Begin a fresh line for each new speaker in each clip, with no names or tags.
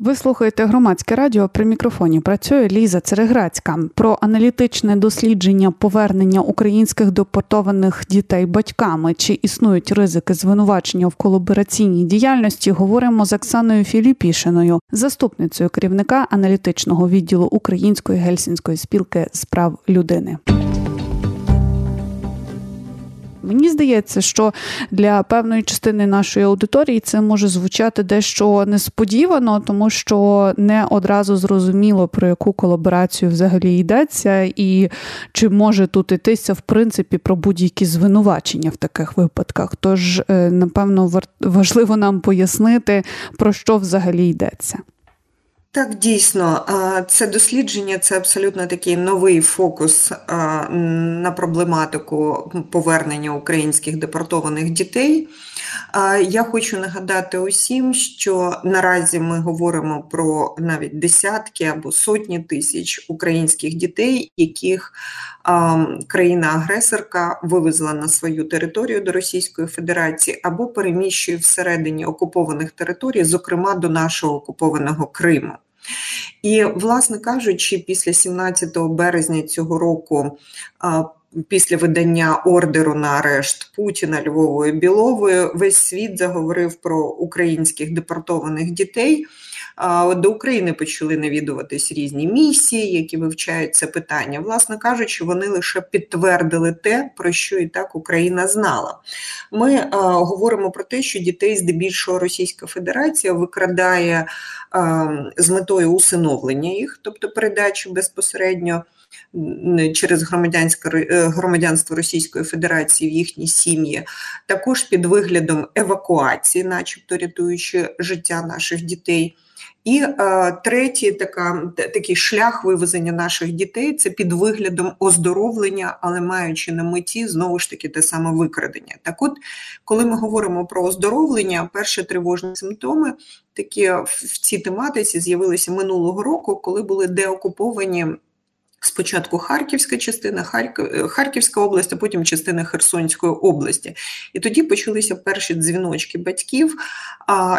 Ви слухаєте громадське радіо при мікрофоні. Працює Ліза Цереграцька про аналітичне дослідження повернення українських депортованих дітей батьками. Чи існують ризики звинувачення в колабораційній діяльності? Говоримо з Оксаною Філіпішиною, заступницею керівника аналітичного відділу Української гельсінської спілки з прав людини. Мені здається, що для певної частини нашої аудиторії це може звучати дещо несподівано, тому що не одразу зрозуміло про яку колаборацію взагалі йдеться, і чи може тут йтися в принципі про будь-які звинувачення в таких випадках. Тож, е, напевно, важливо нам пояснити, про що взагалі йдеться.
Так, дійсно, це дослідження це абсолютно такий новий фокус на проблематику повернення українських депортованих дітей. Я хочу нагадати усім, що наразі ми говоримо про навіть десятки або сотні тисяч українських дітей, яких країна-агресорка вивезла на свою територію до Російської Федерації або переміщує всередині окупованих територій, зокрема до нашого окупованого Криму. І, власне кажучи, після 17 березня цього року. Після видання ордеру на арешт Путіна Львової Білової весь світ заговорив про українських депортованих дітей. До України почали навідуватись різні місії, які вивчають це питання. Власне кажучи, вони лише підтвердили те, про що і так Україна знала. Ми говоримо про те, що дітей здебільшого Російська Федерація викрадає з метою усиновлення їх, тобто передачі безпосередньо через громадянське громадянство Російської Федерації в їхні сім'ї, також під виглядом евакуації, начебто рятуючи життя наших дітей. І е, третій така, такий шлях вивезення наших дітей це під виглядом оздоровлення, але маючи на меті знову ж таки те саме викрадення. Так, от, коли ми говоримо про оздоровлення, перші тривожні симптоми такі в цій тематиці з'явилися минулого року, коли були деокуповані. Спочатку Харківська частина, е, Харківська область, а потім частина Херсонської області. І тоді почалися перші дзвіночки батьків,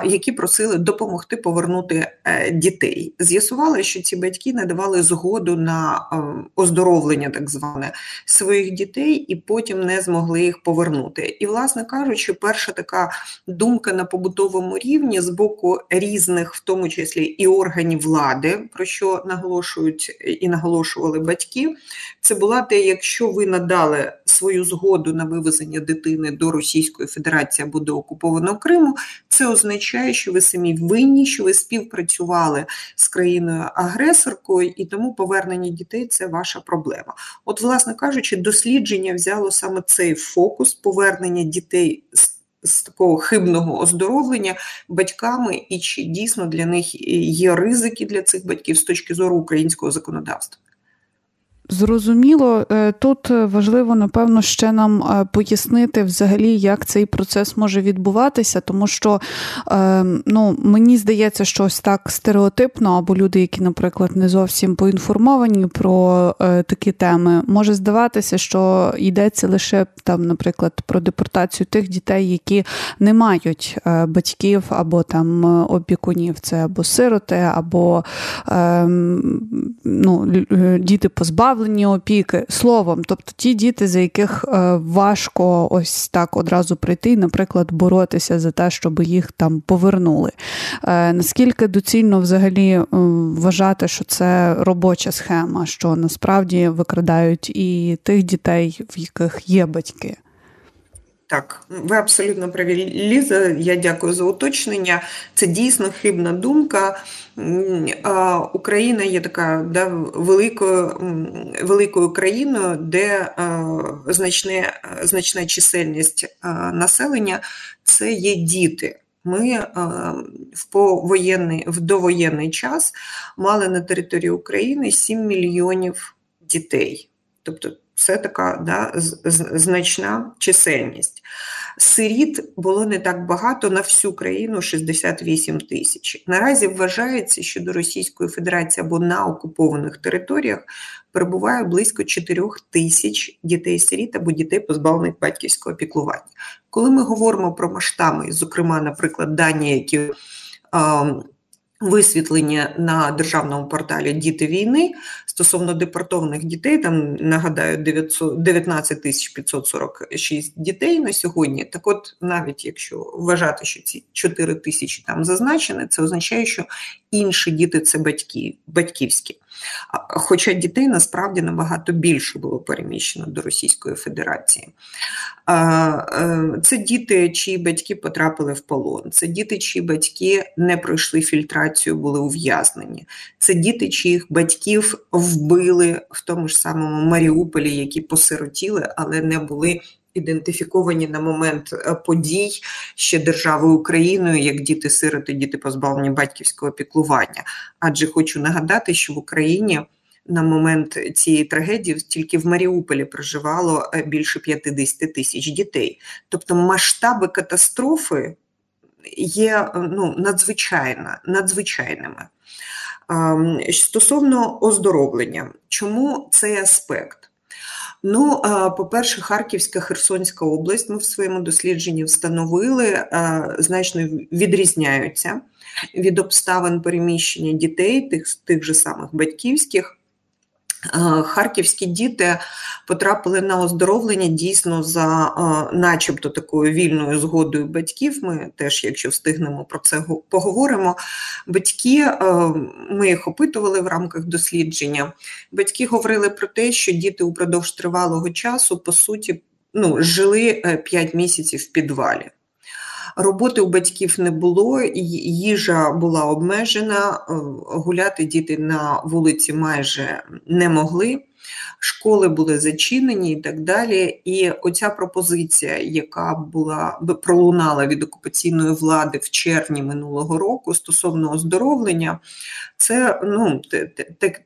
які просили допомогти повернути е, дітей. З'ясували, що ці батьки не давали згоду на е, оздоровлення, так зване, своїх дітей, і потім не змогли їх повернути. І, власне кажучи, перша така думка на побутовому рівні з боку різних, в тому числі і органів влади, про що наголошують і наголошували запитували батьків, це була те, якщо ви надали свою згоду на вивезення дитини до Російської Федерації або до окупованого Криму, це означає, що ви самі винні, що ви співпрацювали з країною-агресоркою, і тому повернення дітей це ваша проблема. От, власне кажучи, дослідження взяло саме цей фокус повернення дітей з. З такого хибного оздоровлення батьками, і чи дійсно для них є ризики для цих батьків з точки зору українського законодавства?
Зрозуміло, е, тут важливо, напевно, ще нам е, пояснити взагалі, як цей процес може відбуватися, тому що е, ну, мені здається, що ось так стереотипно, або люди, які, наприклад, не зовсім поінформовані про такі теми, може здаватися, що йдеться лише там, наприклад, про депортацію тих дітей, які не мають батьків або там опікунів, це або сироти, або ем, ну, діти позбавлені позбавлені опіки словом, тобто ті діти, за яких е, важко ось так одразу прийти, наприклад, боротися за те, щоб їх там повернули. Е, наскільки доцільно взагалі вважати, що це робоча схема, що насправді викрадають і тих дітей, в яких є батьки?
Так, ви абсолютно праві, Ліза. Я дякую за уточнення. Це дійсно хибна думка. Україна є така да, великою великою країною, де значне, значна чисельність населення це є діти. Ми в повоєнний, в довоєнний час мали на території України 7 мільйонів дітей. Тобто Це така да, значна чисельність. Сиріт було не так багато на всю країну 68 тисяч. Наразі вважається, що до Російської Федерації або на окупованих територіях перебуває близько 4 тисяч дітей-сиріт або дітей, позбавлених батьківського піклування. Коли ми говоримо про масштаби, зокрема, наприклад, дані, які Висвітлення на державному порталі Діти війни стосовно депортованих дітей, там нагадаю 900, 19 тисяч 546 дітей на сьогодні. Так, от, навіть якщо вважати, що ці 4 тисячі там зазначені, це означає, що інші діти це батьки, батьківські. Хоча дітей насправді набагато більше було переміщено до Російської Федерації. Е, це діти, чиї батьки потрапили в полон, це діти, чиї батьки не пройшли фільтрацію, були ув'язнені. Це діти, чиїх батьків вбили в тому ж самому Маріуполі, які посиротіли, але не були ідентифіковані на момент е, подій ще державою Україною як діти-сироти, діти позбавлені батьківського піклування. Адже хочу нагадати, що в Україні. На момент цієї трагедії тільки в Маріуполі проживало е, більше 50 тисяч дітей. Тобто масштаби катастрофи є е, ну, надзвичайно, надзвичайними. Ем, стосовно оздоровлення, чому цей аспект? Ну, по-перше, Харківська Херсонська область ми в своєму дослідженні встановили, значно відрізняються від обставин переміщення дітей, тих тих же самих батьківських. Харківські діти потрапили на оздоровлення дійсно за, начебто, такою вільною згодою батьків. Ми теж, якщо встигнемо про це поговоримо. Батьки, ми їх опитували в рамках дослідження. Батьки говорили про те, що діти упродовж тривалого часу по суті ну, жили 5 місяців в підвалі. Роботи у батьків не було, їжа була обмежена, е, гуляти діти на вулиці майже не могли. Школи були зачинені і так далі. І оця пропозиція, яка була пролунала від окупаційної влади в червні минулого року стосовно оздоровлення, це ну,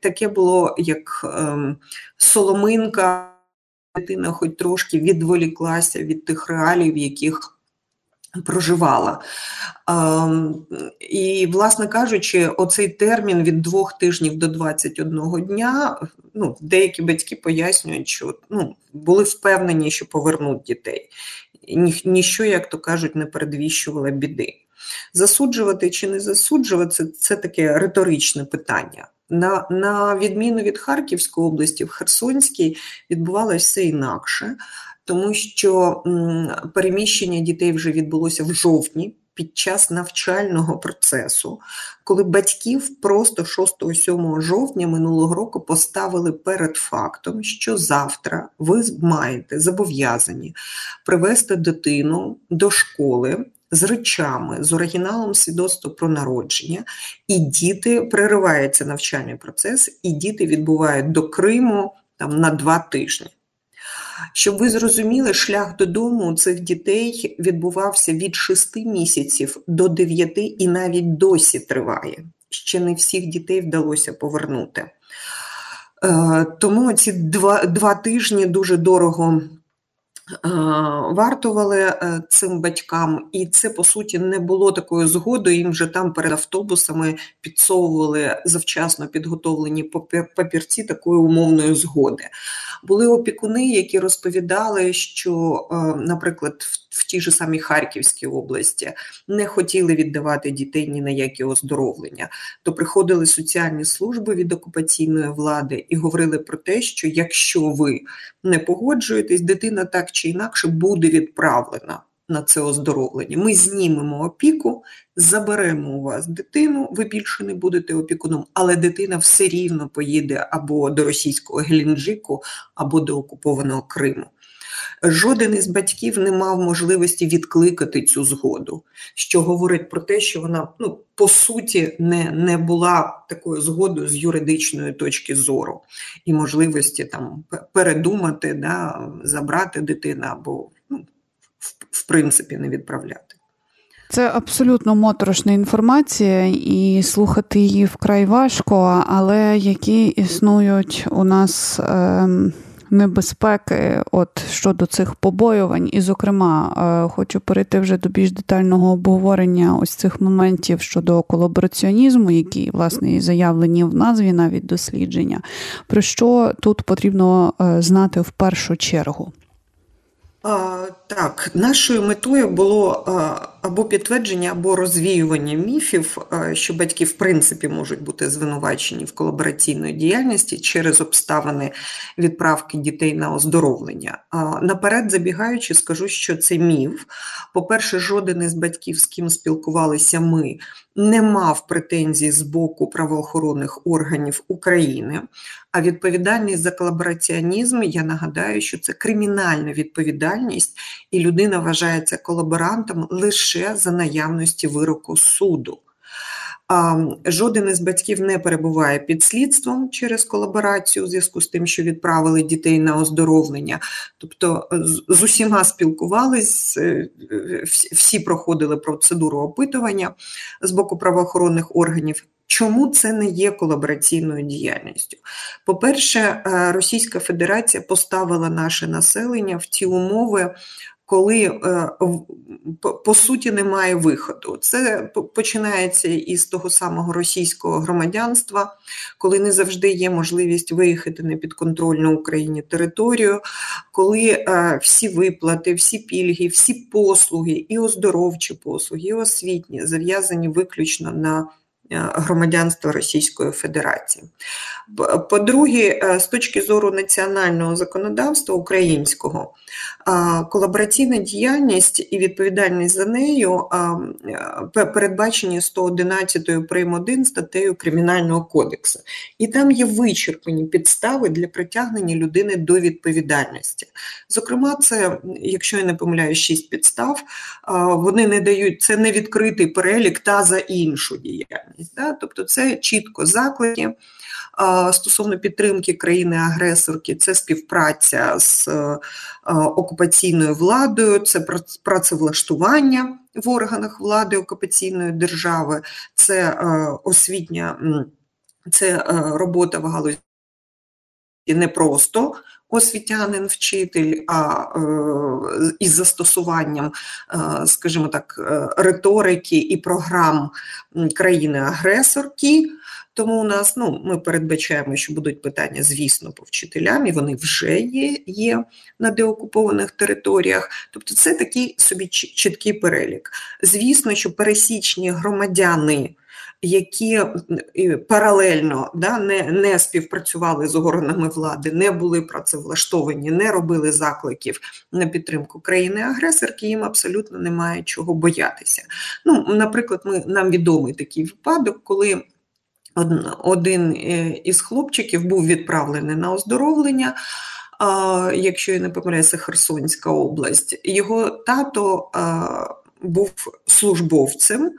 таке було як ем, соломинка. Дитина, хоч трошки відволіклася від тих реалій, в яких проживала. І, власне кажучи, оцей термін від двох тижнів до 21 дня, ну, деякі батьки пояснюють, що ну, були впевнені, що повернуть дітей. Ні, ніщо, як то кажуть, не передвіщувало біди. Засуджувати чи не засуджувати це, це таке риторичне питання. На на відміну від Харківської області, в Херсонській відбувалося все інакше тому що переміщення дітей вже відбулося в жовтні. Під час навчального процесу, коли батьків просто 6-7 жовтня минулого року поставили перед фактом, що завтра ви маєте зобов'язані привести дитину до школи з речами, з оригіналом свідоцтва про народження, і діти переривається навчальний процес, і діти відбувають до Криму там на два тижні. Щоб ви зрозуміли, шлях додому у цих дітей відбувався від 6 місяців до 9 і навіть досі триває. Ще не всіх дітей вдалося повернути. Е, тому ці два, два тижні дуже дорого вартували е, цим батькам, і це по суті не було такою згодою. Їм вже там перед автобусами підсовували завчасно підготовлені папірці такої умовної згоди. Були опікуни, які розповідали, що, е, наприклад, в тій же самій Харківській області не хотіли віддавати дітей ні на які оздоровлення, то приходили соціальні служби від окупаційної влади і говорили про те, що якщо ви не погоджуєтесь, дитина так чи інакше буде відправлена. На це оздоровлення. Ми знімемо опіку, заберемо у вас дитину, ви більше не будете опікуном, але дитина все рівно поїде або до російського Геленджику, або до окупованого Криму. Жоден із батьків не мав можливості відкликати цю згоду, що говорить про те, що вона ну по суті не не була такою згодою з юридичної точки зору і можливості там передумати, да, забрати дитину або ну, в, в принципі не відправляти.
Це абсолютно моторошна інформація, і слухати її вкрай важко, але які існують у нас. Е- небезпеки от щодо цих побоювань. І, зокрема, е, хочу перейти вже до більш детального обговорення ось цих моментів щодо колабораціонізму, які власне і заявлені в назві навіть дослідження. Про що тут потрібно е, знати в першу чергу?
Так, нашою метою було або підтвердження, або розвіювання міфів, що батьки в принципі можуть бути звинувачені в колабораційної діяльності через обставини відправки дітей на оздоровлення. Наперед забігаючи, скажу, що це міф. По-перше, жоден із батьків, з ким спілкувалися ми, не мав претензій з боку правоохоронних органів України. А відповідальність за колабораціонізм, я нагадаю, що це кримінальна відповідальність, і людина вважається колаборантом лише за наявності вироку суду. Жоден із батьків не перебуває під слідством через колаборацію у зв'язку з тим, що відправили дітей на оздоровлення. Тобто з усіма спілкувались, е, всі проходили процедуру опитування з боку правоохоронних органів. Чому це не є колабораційною діяльністю? По-перше, е, Російська Федерація поставила наше населення в ті умови, коли е, по суті немає виходу. Це починається із того самого російського громадянства, коли не завжди є можливість виїхати на підконтрольну Україні територію, коли е, всі виплати, всі пільги, всі послуги, і оздоровчі послуги, і освітні зав'язані виключно на громадянства Російської Федерації. По-друге, е, з точки зору національного законодавства українського, колабораційна діяльність і відповідальність за нею е, передбачені 111 прим. 1 статтею Кримінального кодексу. І там є вичерпані підстави для притягнення людини до відповідальності. Зокрема, це, якщо я не помиляю, шість підстав, вони не дають це не відкритий перелік та за іншу діяльність діяльність. Да? Тобто це чітко заклики стосовно підтримки країни-агресорки, це співпраця з окупаційною владою, це працевлаштування в органах влади окупаційної держави, це освітня, це робота в галузі не просто освітянин, вчитель, а е, із застосуванням, е, скажімо так, е, риторики і програм країни-агресорки. Тому у нас ну, ми передбачаємо, що будуть питання, звісно, по вчителям, і вони вже є є на деокупованих територіях. Тобто, це такий собі чіткий перелік. Звісно, що пересічні громадяни які паралельно да, не не співпрацювали з органами влади, не були працевлаштовані, не робили закликів на підтримку країни-агресорки, їм абсолютно немає чого боятися. Ну, Наприклад, ми, нам відомий такий випадок, коли один е, із хлопчиків був відправлений на оздоровлення. Якщо я не помиляюся, Херсонська область, його тато був службовцем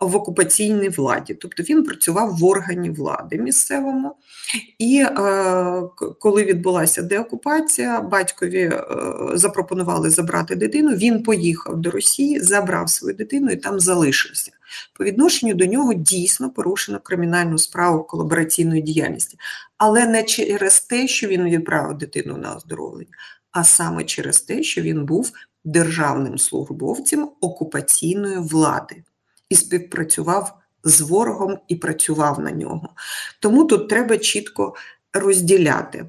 в окупаційній владі, тобто він працював в органі влади місцевому. І е, коли відбулася деокупація, батькові е, запропонували забрати дитину. Він поїхав до Росії, забрав свою дитину і там залишився. По відношенню до нього дійсно порушено кримінальну справу колабораційної діяльності, але не через те, що він відправив дитину на оздоровлення, а саме через те, що він був державним службовцем окупаційної влади і співпрацював з ворогом і працював на нього. Тому тут треба чітко розділяти.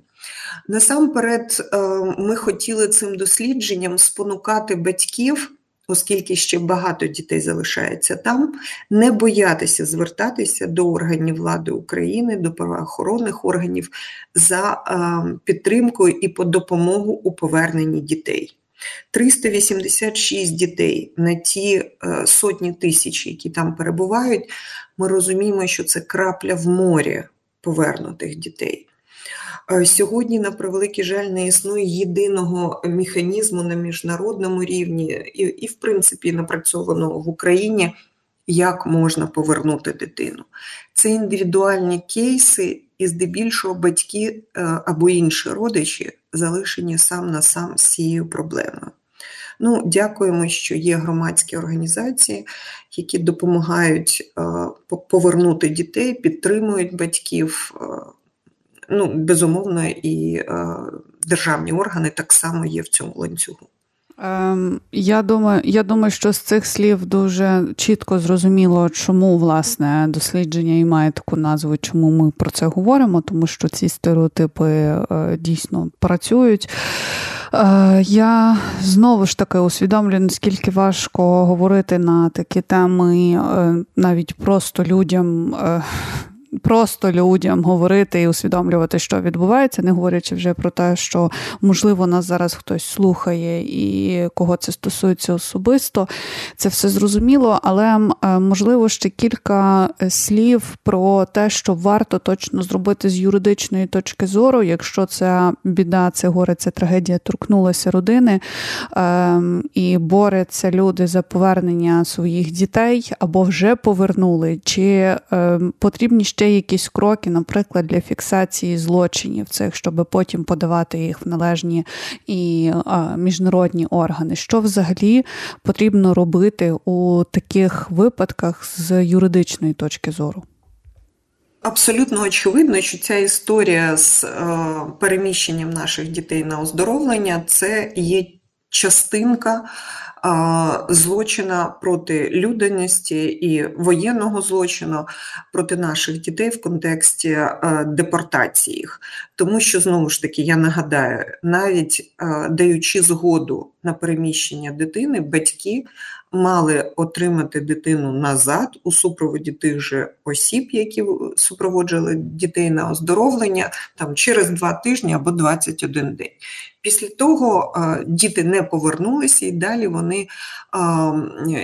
Насамперед, е, ми хотіли цим дослідженням спонукати батьків. Оскільки ще багато дітей залишається там, не боятися звертатися до органів влади України, до правоохоронних органів за е, підтримкою і по допомогу у поверненні дітей. 386 дітей на ті е, сотні тисяч, які там перебувають, ми розуміємо, що це крапля в морі повернутих дітей. Е, сьогодні, на превеликий жаль, не існує єдиного механізму на міжнародному рівні і, і в принципі, напрацьованого в Україні, як можна повернути дитину. Це індивідуальні кейси, і здебільшого батьки е, або інші родичі залишені сам на сам з цією проблемою. Ну, Дякуємо, що є громадські організації, які допомагають е, повернути дітей, підтримують батьків. Е, ну, Безумовно, і державні органи так само є в цьому ланцюгу.
Ем, я думаю, я думаю, що з цих слів дуже чітко зрозуміло, чому власне дослідження і має таку назву, чому ми про це говоримо, тому що ці стереотипи е, дійсно працюють. Е, я знову ж таки усвідомлюю, наскільки важко говорити на такі теми е, навіть просто людям просто людям говорити і усвідомлювати, що відбувається, не говорячи вже про те, що можливо нас зараз хтось слухає і кого це стосується особисто. Це все зрозуміло, але е, можливо ще кілька е, слів про те, що варто точно зробити з юридичної точки зору, якщо ця біда, це горе, ця трагедія торкнулася родини ем, і борються люди за повернення своїх дітей або вже повернули, чи ем, потрібні ще якісь кроки, наприклад, для фіксації злочинів цих, щоб потім подавати їх в належні і міжнародні органи. Що взагалі потрібно робити у таких випадках з юридичної точки зору?
Абсолютно очевидно, що ця історія з е, переміщенням наших дітей на оздоровлення це є частинка злочина проти людяності і воєнного злочину проти наших дітей в контексті е, депортації. Тому що знову ж таки я нагадаю, навіть е, даючи згоду на переміщення дитини, батьки мали отримати дитину назад у супроводі тих же осіб, які супроводжували дітей на оздоровлення там через два тижні або 21 день. Після того діти не повернулися, і далі вони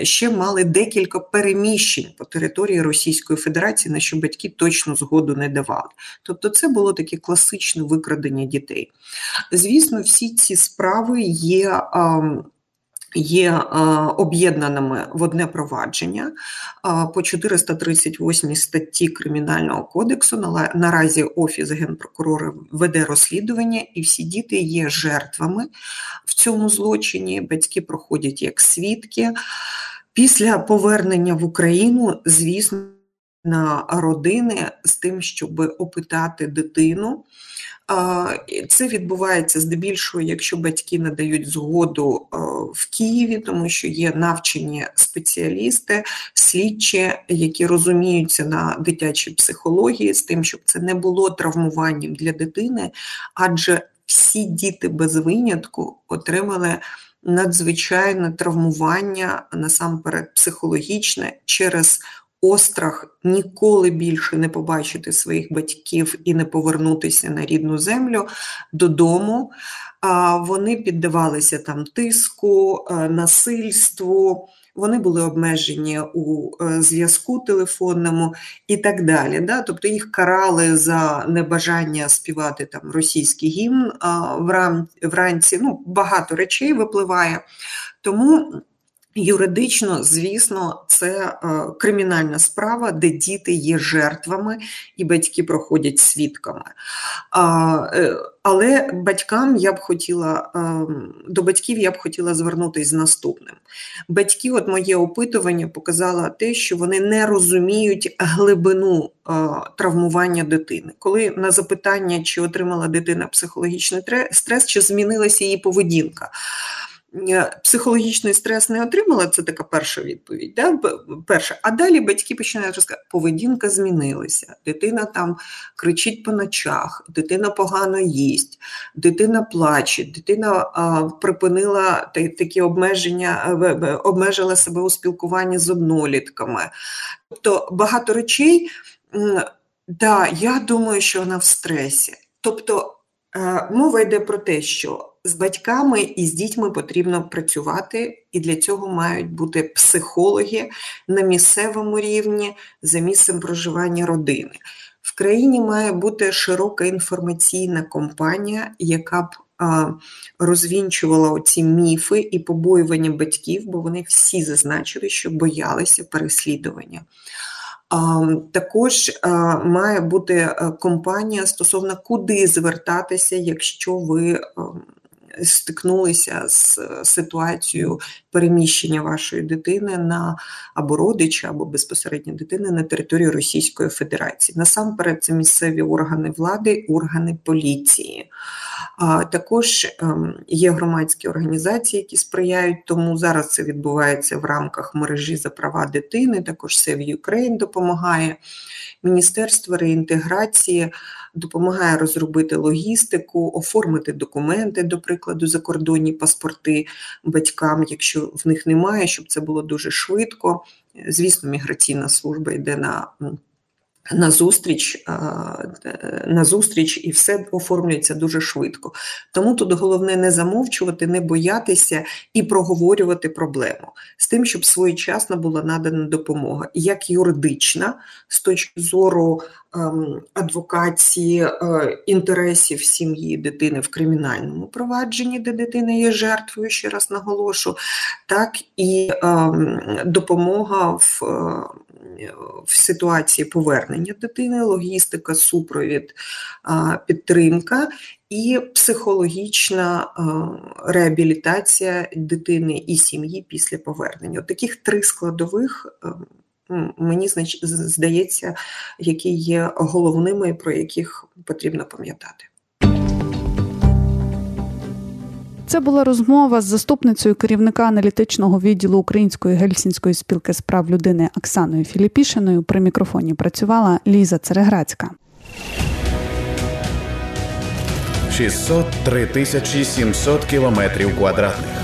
ще мали декілька переміщень по території Російської Федерації, на що батьки точно згоду не давали. Тобто, це було таке класичне викрадення дітей. Звісно, всі ці справи є є об'єднаними в одне провадження по 438 статті Кримінального кодексу. Наразі Офіс генпрокурора веде розслідування, і всі діти є жертвами в цьому злочині. Батьки проходять як свідки. Після повернення в Україну, звісно, на родини з тим, щоб опитати дитину. Це відбувається здебільшого, якщо батьки надають згоду в Києві, тому що є навчені спеціалісти, слідчі, які розуміються на дитячій психології, з тим, щоб це не було травмуванням для дитини, адже всі діти без винятку отримали. Надзвичайне травмування насамперед психологічне через острах ніколи більше не побачити своїх батьків і не повернутися на рідну землю додому. Вони піддавалися там тиску, е, насильству. Вони були обмежені у е, зв'язку телефонному і так далі. Да? Тобто їх карали за небажання співати там російський гімн вранці. Ну, Багато речей випливає. Тому Юридично, звісно, це е, кримінальна справа, де діти є жертвами і батьки проходять свідками. Е, але батькам я б хотіла ем, до батьків я б хотіла звернутися з наступним. Батьки, от моє опитування показало те, що вони не розуміють глибину е, травмування дитини. Коли на запитання, чи отримала дитина психологічний стрес, чи змінилася її поведінка. Е, психологічний стрес не отримала, це така перша відповідь. Да? Перша. А далі батьки починають розказати, поведінка змінилася, дитина там кричить по ночах, дитина погано їсть, дитина плаче, дитина а, припинила такі обмеження, е, обмежила себе у спілкуванні з однолітками. Тобто багато речей, да, я думаю, що вона в стресі. Тобто е, мова йде про те, що з батьками і з дітьми потрібно працювати, і для цього мають бути психологи на місцевому рівні за місцем проживання родини. В країні має бути широка інформаційна компанія, яка б розвінчувала оці міфи і побоювання батьків, бо вони всі зазначили, що боялися переслідування. Також має бути е, компанія стосовно куди звертатися, якщо ви ем, стикнулися з ситуацією переміщення вашої дитини на або родича, або безпосередньо дитини на територію Російської Федерації. Насамперед, це місцеві органи влади, органи поліції. Також ем, є громадські організації, які сприяють тому. Зараз це відбувається в рамках мережі за права дитини. Також Save Ukraine допомагає. Міністерство реінтеграції допомагає розробити логістику, оформити документи, до прикладу, закордонні паспорти батькам, якщо в них немає, щоб це було дуже швидко. Звісно, міграційна служба йде на на зустріч, на зустріч і все оформлюється дуже швидко. Тому тут головне не замовчувати, не боятися і проговорювати проблему з тим, щоб своєчасно була надана допомога, як юридична з точки зору ем, адвокації е, інтересів сім'ї дитини в кримінальному провадженні, де дитина є жертвою, ще раз наголошу, так і ем, допомога в в ситуації повернення дитини, логістика, супровід, підтримка і психологічна реабілітація дитини і сім'ї після повернення. Таких три складових. Мені здається, які є головними, про яких потрібно пам'ятати.
Це була розмова з заступницею керівника аналітичного відділу Української гельсінської спілки з прав людини Оксаною Філіпішиною. При мікрофоні працювала Ліза Цереграцька.
603 тисячі 700 кілометрів квадратних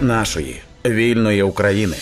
нашої вільної України.